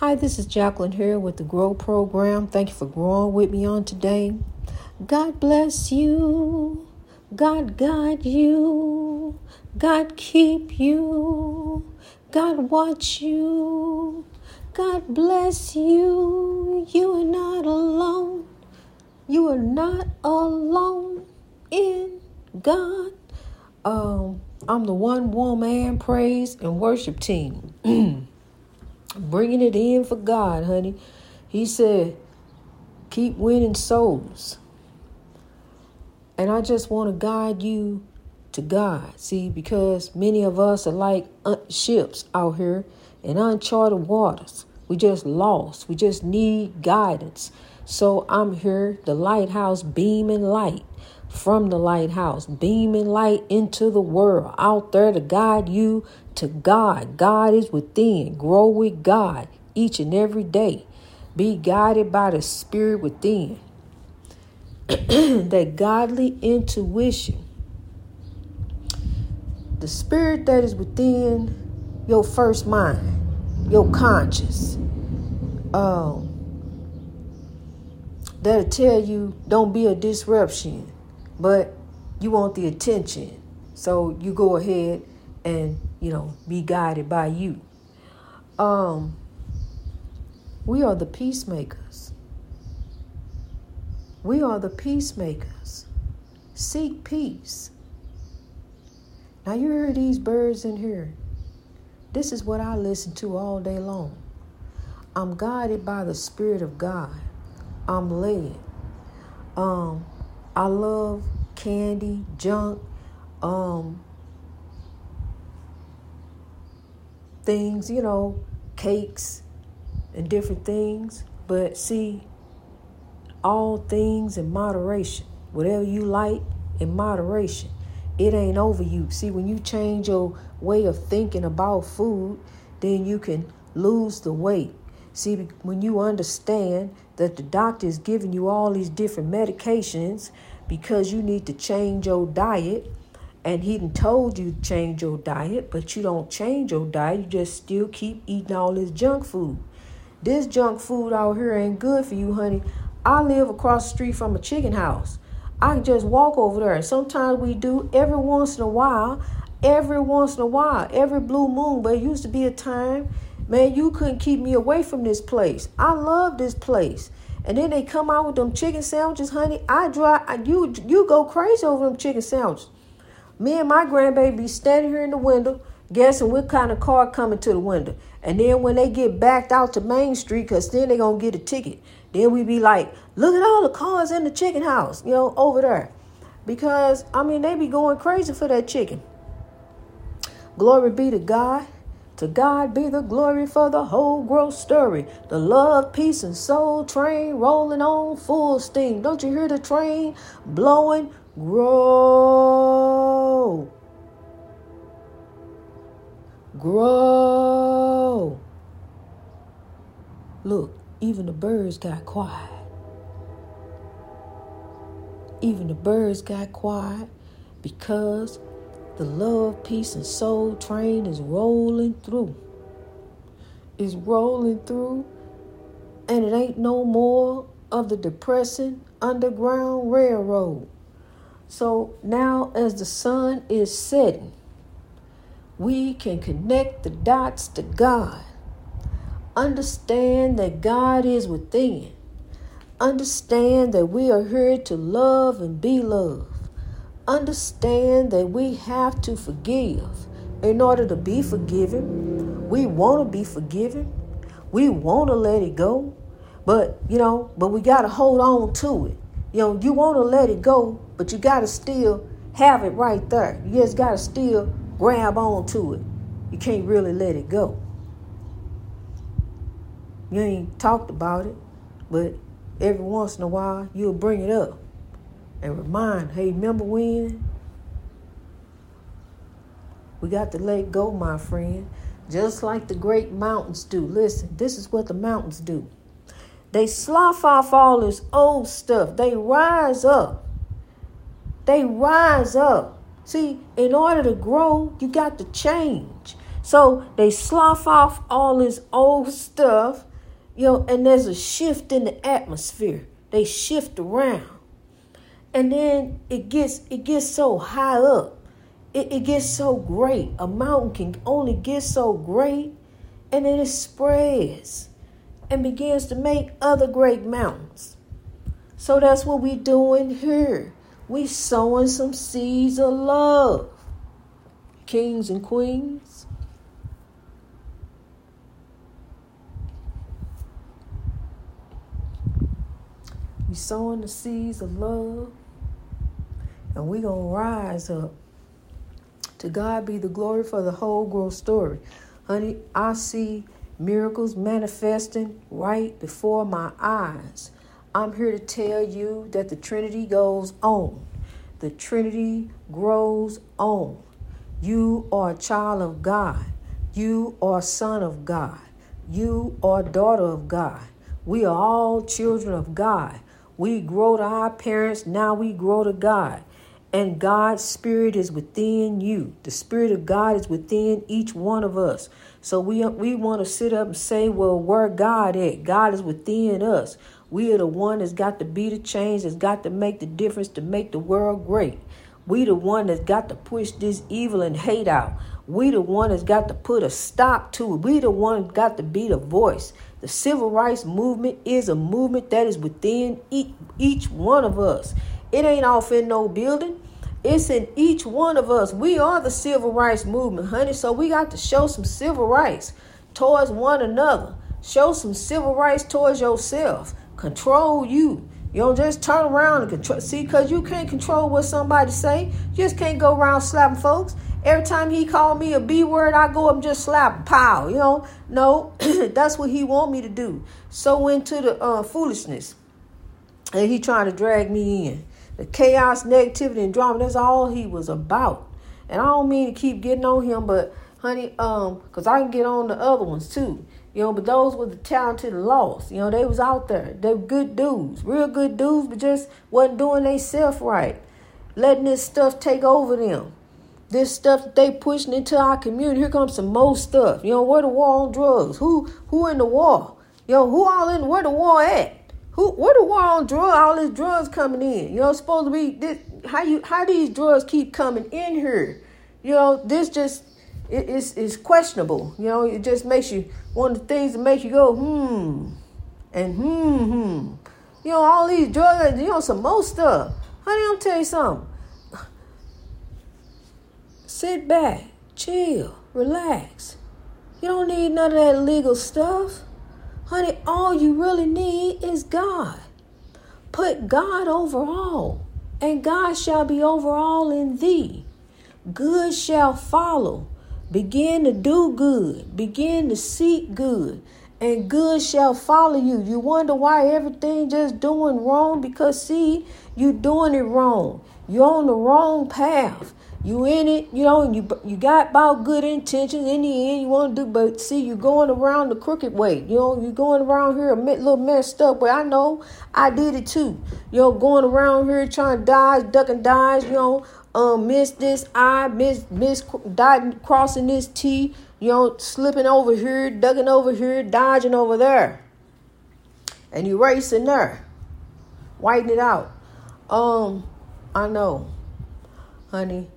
Hi, this is Jacqueline here with the Grow Program. Thank you for growing with me on today. God bless you. God guide you. God keep you. God watch you. God bless you. You are not alone. You are not alone in God. Um, I'm the one woman praise and worship team. Bringing it in for God, honey. He said, keep winning souls. And I just want to guide you to God. See, because many of us are like ships out here in uncharted waters. We just lost. We just need guidance. So I'm here, the lighthouse beaming light from the lighthouse, beaming light into the world, out there to guide you to God. God is within. Grow with God each and every day. Be guided by the Spirit within. that godly intuition, the spirit that is within your first mind, your conscious, um, that'll tell you don't be a disruption but you want the attention. So you go ahead and, you know, be guided by you. Um, we are the peacemakers. We are the peacemakers. Seek peace. Now you hear these birds in here. This is what I listen to all day long. I'm guided by the Spirit of God. I'm led. Um, I love candy, junk, um, things, you know, cakes and different things. But see, all things in moderation. Whatever you like in moderation. It ain't over you. See, when you change your way of thinking about food, then you can lose the weight. See, when you understand that the doctor is giving you all these different medications because you need to change your diet and he done told you to change your diet, but you don't change your diet, you just still keep eating all this junk food. This junk food out here ain't good for you, honey. I live across the street from a chicken house. I can just walk over there. Sometimes we do every once in a while, every once in a while, every blue moon, but it used to be a time, man, you couldn't keep me away from this place. I love this place. And then they come out with them chicken sandwiches, honey. I drive, you you go crazy over them chicken sandwiches. Me and my grandbaby be standing here in the window, guessing what kind of car coming to the window. And then when they get backed out to Main Street, because then they going to get a ticket. Then we be like, look at all the cars in the chicken house, you know, over there. Because, I mean, they be going crazy for that chicken. Glory be to God. To God be the glory for the whole growth story. The love, peace, and soul train rolling on full steam. Don't you hear the train blowing? Grow. Grow. Look, even the birds got quiet. Even the birds got quiet because the love, peace, and soul train is rolling through. Is rolling through, and it ain't no more of the depressing underground railroad. So now, as the sun is setting, we can connect the dots to God. Understand that God is within. Understand that we are here to love and be loved understand that we have to forgive in order to be forgiven. We want to be forgiven. We want to let it go. But, you know, but we got to hold on to it. You know, you want to let it go, but you got to still have it right there. You just got to still grab on to it. You can't really let it go. You ain't talked about it, but every once in a while you'll bring it up and remind, hey, remember when? We got to let go, my friend, just like the great mountains do. Listen, this is what the mountains do. They slough off all this old stuff. They rise up. They rise up. See, in order to grow, you got to change. So they slough off all this old stuff You know, and there's a shift in the atmosphere. They shift around. And then it gets it gets so high up. It, it gets so great. A mountain can only get so great and then it spreads and begins to make other great mountains. So that's what we're doing here. We sowing some seeds of love. Kings and queens. We sowing the seeds of love. And we gonna rise up. To God be the glory for the whole growth story. Honey, I see miracles manifesting right before my eyes. I'm here to tell you that the Trinity goes on. The Trinity grows on. You are a child of God. You are a son of God. You are a daughter of God. We are all children of God. We grow to our parents, now we grow to God. And God's Spirit is within you. The Spirit of God is within each one of us. So we we want to sit up and say, well, where God at? God is within us. We are the one that's got to be the change, that's got to make the difference to make the world great. We the one that's got to push this evil and hate out. We the one that's got to put a stop to it. We the one that's got to be the voice. The civil rights movement is a movement that is within each, each one of us. It ain't off in no building. It's in each one of us. We are the civil rights movement, honey. So we got to show some civil rights towards one another. Show some civil rights towards yourself. Control you. You don't just turn around and control. See, because you can't control what somebody say. You just can't go around slapping folks. Every time he called me a B word, I go up just slap pow. You know, no, that's what he want me to do. So into the uh, foolishness, and he trying to drag me in. The chaos, negativity, and drama, that's all he was about. And I don't mean to keep getting on him, but honey, um, because I can get on the other ones too. You know, but those were the talented lost. You know, they was out there. They were good dudes, real good dudes, but just wasn't doing they self right. Letting this stuff take over them. This stuff they pushing into our community. Here comes some more stuff. You know, where the war on drugs? Who who in the war? You know, who all in where the war at? Who where the war on drugs? All these drugs coming in. You know, supposed to be this how you how these drugs keep coming in here. You know, this just it, it's it's questionable. You know, it just makes you one of the things that make you go hmm and hmm hmm. You know, all these drugs. You know, some more stuff. Honey, I'm tell you something. Sit back, chill, relax. You don't need none of that legal stuff. Honey, all you really need is God. Put God over all, and God shall be over all in thee. Good shall follow. Begin to do good, begin to seek good, and good shall follow you. You wonder why everything just doing wrong because see, you doing it wrong. You're on the wrong path. You in it, you know, you you got about good intentions. In the end, you want to do, but see, you're going around the crooked way. You know, you're going around here a little messed up. But I know I did it too. You know, going around here trying to dodge, duck and dodge. You know, um, miss this I, miss miss crossing this T. You know, slipping over here, ducking over here, dodging over there, and you racing there, whiting it out. Um, I know, honey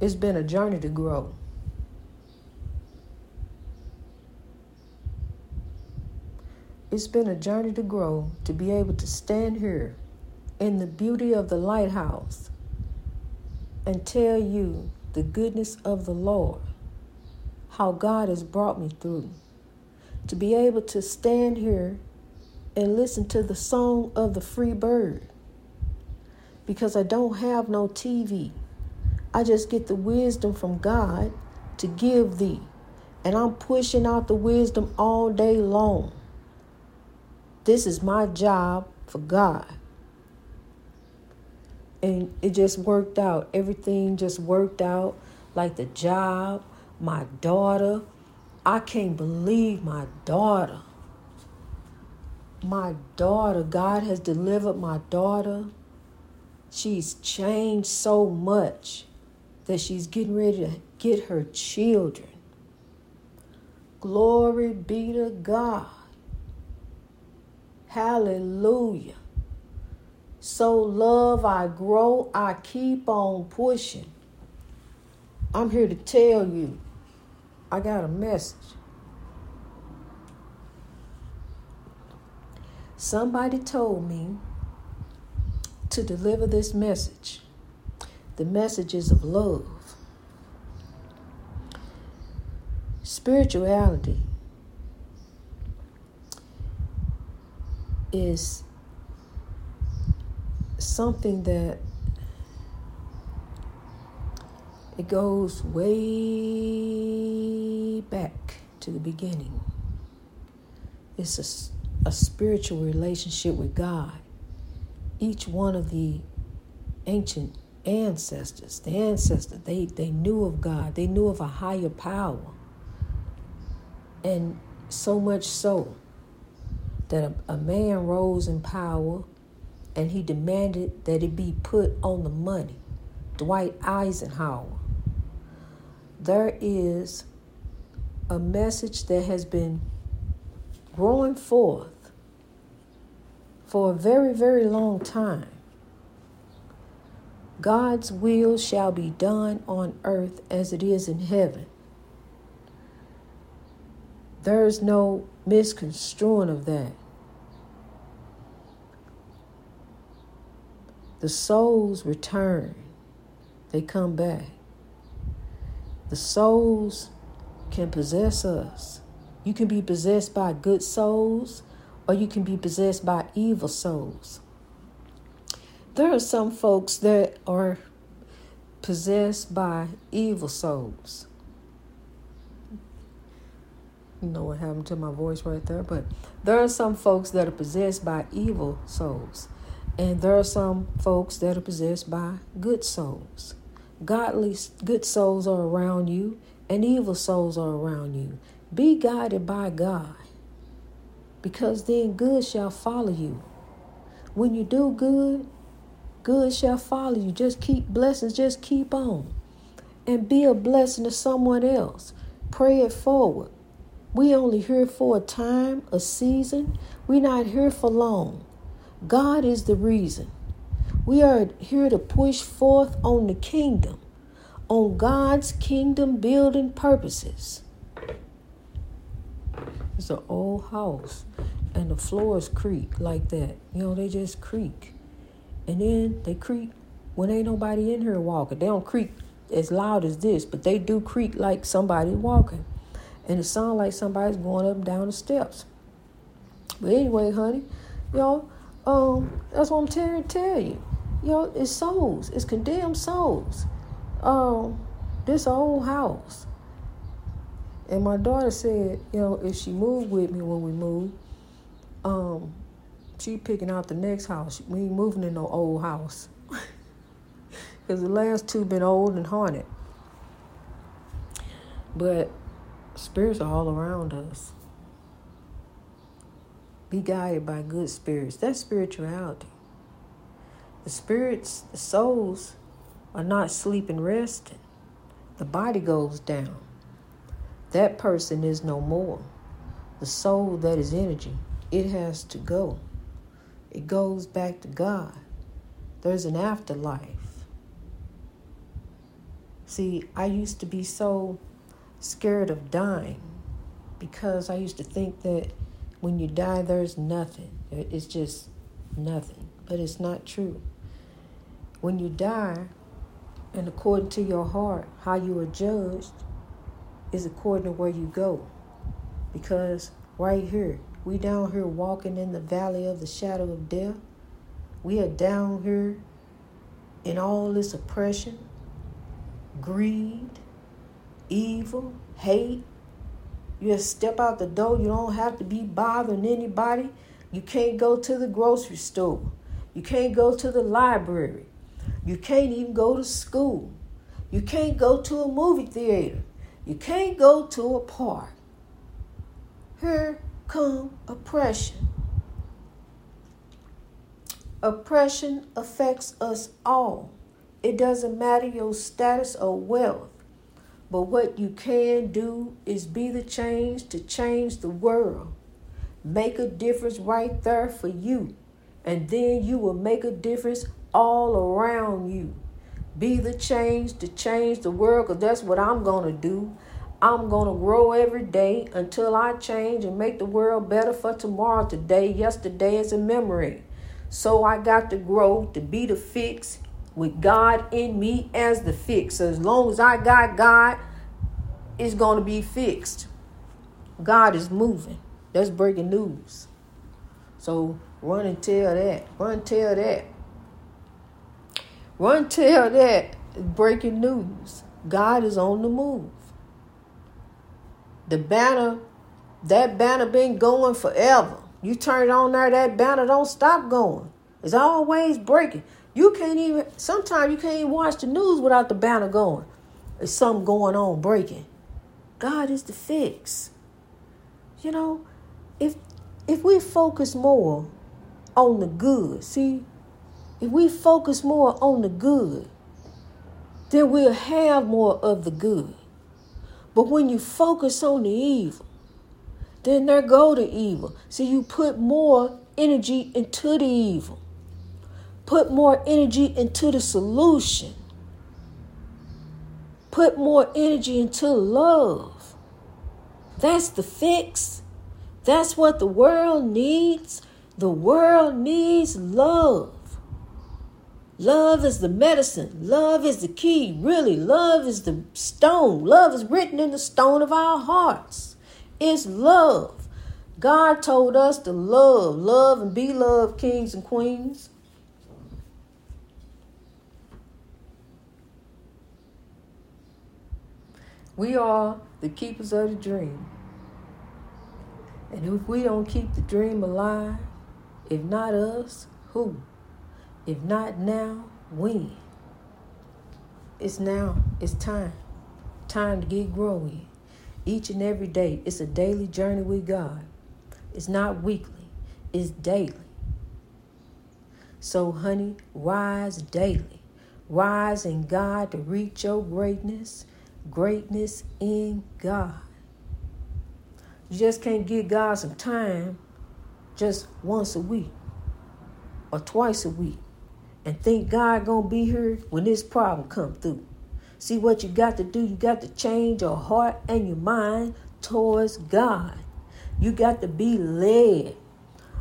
it's been a journey to grow. It's been a journey to grow to be able to stand here in the beauty of the lighthouse and tell you the goodness of the Lord, how God has brought me through. To be able to stand here and listen to the song of the free bird because I don't have no TV. I just get the wisdom from God to give thee. And I'm pushing out the wisdom all day long. This is my job for God. And it just worked out. Everything just worked out like the job, my daughter. I can't believe my daughter. My daughter, God has delivered my daughter. She's changed so much that she's getting ready to get her children. Glory be to God. Hallelujah. So, love, I grow, I keep on pushing. I'm here to tell you, I got a message. Somebody told me to deliver this message. The messages of love. Spirituality is something that it goes way back to the beginning. It's a, a spiritual relationship with God. Each one of the ancient ancestors, the ancestors, they, they knew of God, they knew of a higher power. And so much so that a, a man rose in power and he demanded that it be put on the money. Dwight Eisenhower. There is a message that has been growing forth for a very, very long time. God's will shall be done on earth as it is in heaven. There is no misconstruing of that. The souls return, they come back. The souls can possess us. You can be possessed by good souls, or you can be possessed by evil souls. There are some folks that are possessed by evil souls. You know what happened to my voice right there, but there are some folks that are possessed by evil souls. And there are some folks that are possessed by good souls. Godly, good souls are around you, and evil souls are around you. Be guided by God, because then good shall follow you. When you do good, good shall follow you. Just keep blessings, just keep on. And be a blessing to someone else. Pray it forward. We only here for a time, a season. We're not here for long. God is the reason. We are here to push forth on the kingdom, on God's kingdom building purposes. It's an old house, and the floors creak like that. You know, they just creak. And then they creak when ain't nobody in here walking. They don't creak as loud as this, but they do creak like somebody walking. And it sounds like somebody's going up and down the steps. But anyway, honey, y'all, um, that's what I'm trying to tell you. Know, it's souls. It's condemned souls. Um, this old house. And my daughter said, you know, if she moved with me when we moved, um, she picking out the next house. We ain't moving in no old house. Because the last two been old and haunted. But spirits are all around us. Be guided by good spirits. That's spirituality. The spirits, the souls, are not sleeping, resting. The body goes down. That person is no more. The soul that is energy, it has to go. It goes back to God. There's an afterlife. See, I used to be so scared of dying because I used to think that when you die, there's nothing. It's just nothing. But it's not true. When you die, and according to your heart, how you are judged is according to where you go. Because right here, we down here walking in the valley of the shadow of death. We are down here in all this oppression, greed, evil, hate, you just step out the door. You don't have to be bothering anybody. You can't go to the grocery store. You can't go to the library. You can't even go to school. You can't go to a movie theater. You can't go to a park. Here come oppression. Oppression affects us all. It doesn't matter your status or wealth. But what you can do is be the change to change the world. make a difference right there for you. And then you will make a difference all around you. Be the change to change the world because that's what I'm going to do. I'm going to grow every day until I change and make the world better for tomorrow. Today, yesterday is a memory. So I got to grow to be the fix with God in me as the fix. So as long as I got God, it's going to be fixed. God is moving. That's breaking news. So run and tell that. Run and tell that. Run and tell that. Breaking news. God is on the move. The banner, that banner been going forever. You turn it on there, that banner don't stop going. It's always breaking. You can't even sometimes you can't even watch the news without the banner going. There's something going on breaking. God is the fix. You know, if if we focus more on the good, see, if we focus more on the good, then we'll have more of the good. But when you focus on the evil, then there go the evil. See, you put more energy into the evil. Put more energy into the solution. Put more energy into love. That's the fix. That's what the world needs. The world needs love. Love is the medicine. Love is the key. Really, love is the stone. Love is written in the stone of our hearts. It's love. God told us to love, love, and be loved, kings and queens. We are the keepers of the dream. And if we don't keep the dream alive, if not us, who? If not now, when? It's now. It's time. Time to get growing. Each and every day. It's a daily journey with God. It's not weekly, it's daily. So, honey, rise daily. Rise in God to reach your greatness. Greatness in God. You just can't give God some time just once a week or twice a week and think God gonna be here when this problem come through. See what you got to do, you got to change your heart and your mind towards God. You got to be led.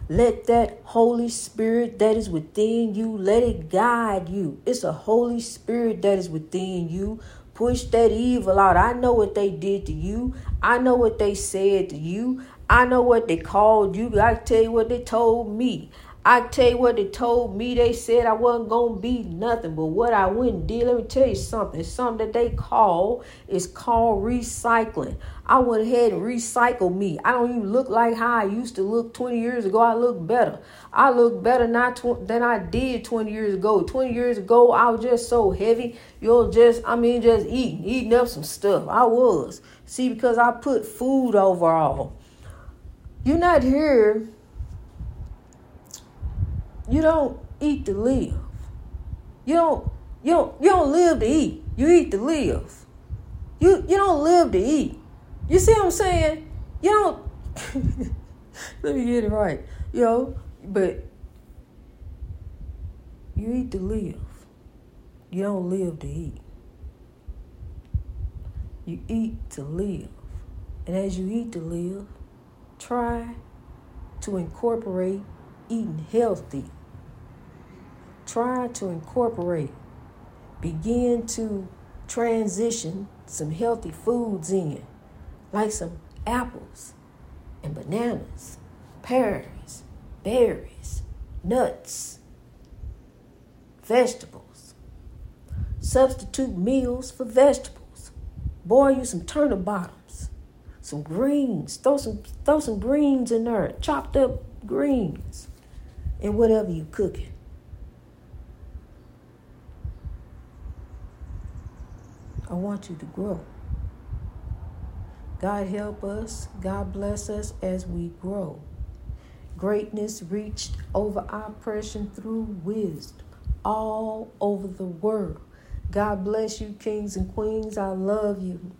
Let that Holy Spirit that is within you, let it guide you. It's a Holy Spirit that is within you. Push that evil out. I know what they did to you. I know what they said to you. I know what they called you. I tell you what they told me. I tell you what they told me. They said I wasn't gonna be nothing, but what I went and did. Let me tell you something. Something that they call is called recycling. I went ahead and recycled me. I don't even look like how I used to look 20 years ago. I look better. I look better now tw- than I did 20 years ago. 20 years ago, I was just so heavy. You're just, I mean, just eating, eating up some stuff. I was. See, because I put food overall. You're not here you don't eat to live. You don't you don't you don't live to eat. You eat to live. You you don't live to eat. You see what I'm saying? You don't let me get it right. Yo, know, but you eat to live. You don't live to eat. You eat to live. And as you eat to live, try to incorporate eating healthy try to incorporate, begin to transition some healthy foods in, like some apples and bananas, pears, berries, nuts, vegetables. Substitute meals for vegetables. Boil you some turnip bottoms, some greens. Throw some throw some greens in there, chopped up greens, and whatever you cooking. I want you to grow. God help us. God bless us as we grow. Greatness reached over oppression through wisdom all over the world. God bless you, kings and queens. I love you.